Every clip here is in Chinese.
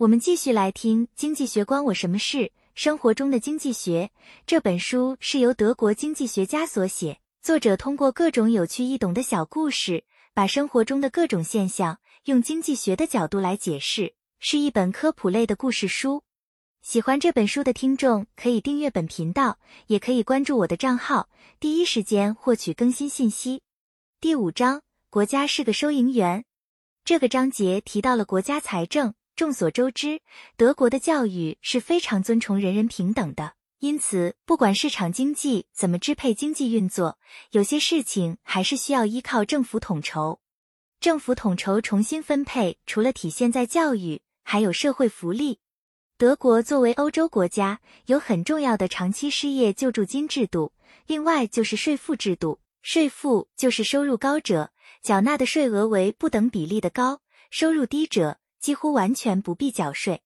我们继续来听《经济学关我什么事？生活中的经济学》这本书是由德国经济学家所写，作者通过各种有趣易懂的小故事，把生活中的各种现象用经济学的角度来解释，是一本科普类的故事书。喜欢这本书的听众可以订阅本频道，也可以关注我的账号，第一时间获取更新信息。第五章，国家是个收银员。这个章节提到了国家财政。众所周知，德国的教育是非常尊崇人人平等的，因此，不管市场经济怎么支配经济运作，有些事情还是需要依靠政府统筹。政府统筹重新分配，除了体现在教育，还有社会福利。德国作为欧洲国家，有很重要的长期失业救助金制度，另外就是税负制度。税负就是收入高者缴纳的税额为不等比例的高，收入低者。几乎完全不必缴税，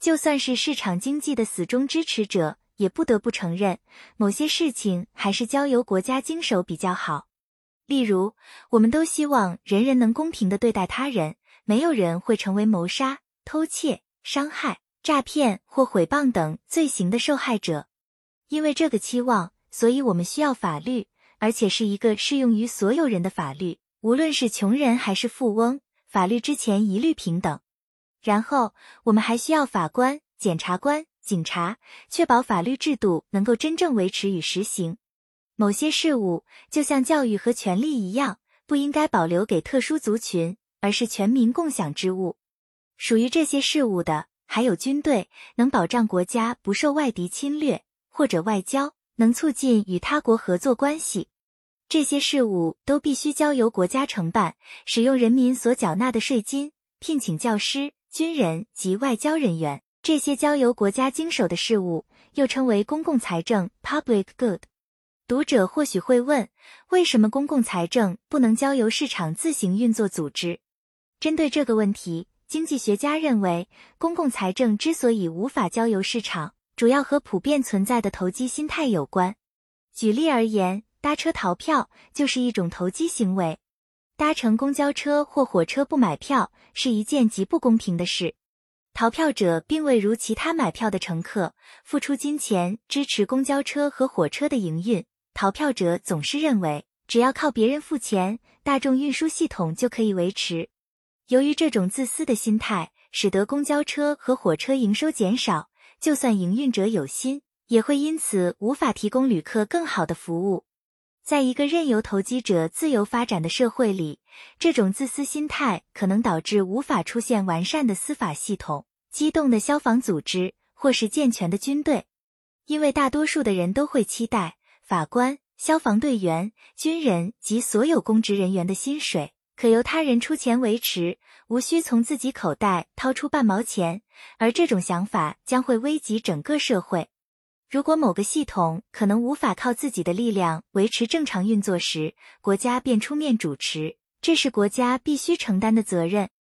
就算是市场经济的死忠支持者，也不得不承认，某些事情还是交由国家经手比较好。例如，我们都希望人人能公平的对待他人，没有人会成为谋杀、偷窃、伤害、诈骗或毁谤等罪行的受害者。因为这个期望，所以我们需要法律，而且是一个适用于所有人的法律，无论是穷人还是富翁，法律之前一律平等。然后，我们还需要法官、检察官、警察，确保法律制度能够真正维持与实行。某些事物，就像教育和权利一样，不应该保留给特殊族群，而是全民共享之物。属于这些事物的，还有军队，能保障国家不受外敌侵略；或者外交，能促进与他国合作关系。这些事物都必须交由国家承办，使用人民所缴纳的税金，聘请教师。军人及外交人员，这些交由国家经手的事务，又称为公共财政 （public good）。读者或许会问，为什么公共财政不能交由市场自行运作组织？针对这个问题，经济学家认为，公共财政之所以无法交由市场，主要和普遍存在的投机心态有关。举例而言，搭车逃票就是一种投机行为。搭乘公交车或火车不买票是一件极不公平的事。逃票者并未如其他买票的乘客付出金钱支持公交车和火车的营运。逃票者总是认为，只要靠别人付钱，大众运输系统就可以维持。由于这种自私的心态，使得公交车和火车营收减少。就算营运者有心，也会因此无法提供旅客更好的服务。在一个任由投机者自由发展的社会里，这种自私心态可能导致无法出现完善的司法系统、机动的消防组织或是健全的军队。因为大多数的人都会期待法官、消防队员、军人及所有公职人员的薪水可由他人出钱维持，无需从自己口袋掏出半毛钱，而这种想法将会危及整个社会。如果某个系统可能无法靠自己的力量维持正常运作时，国家便出面主持，这是国家必须承担的责任。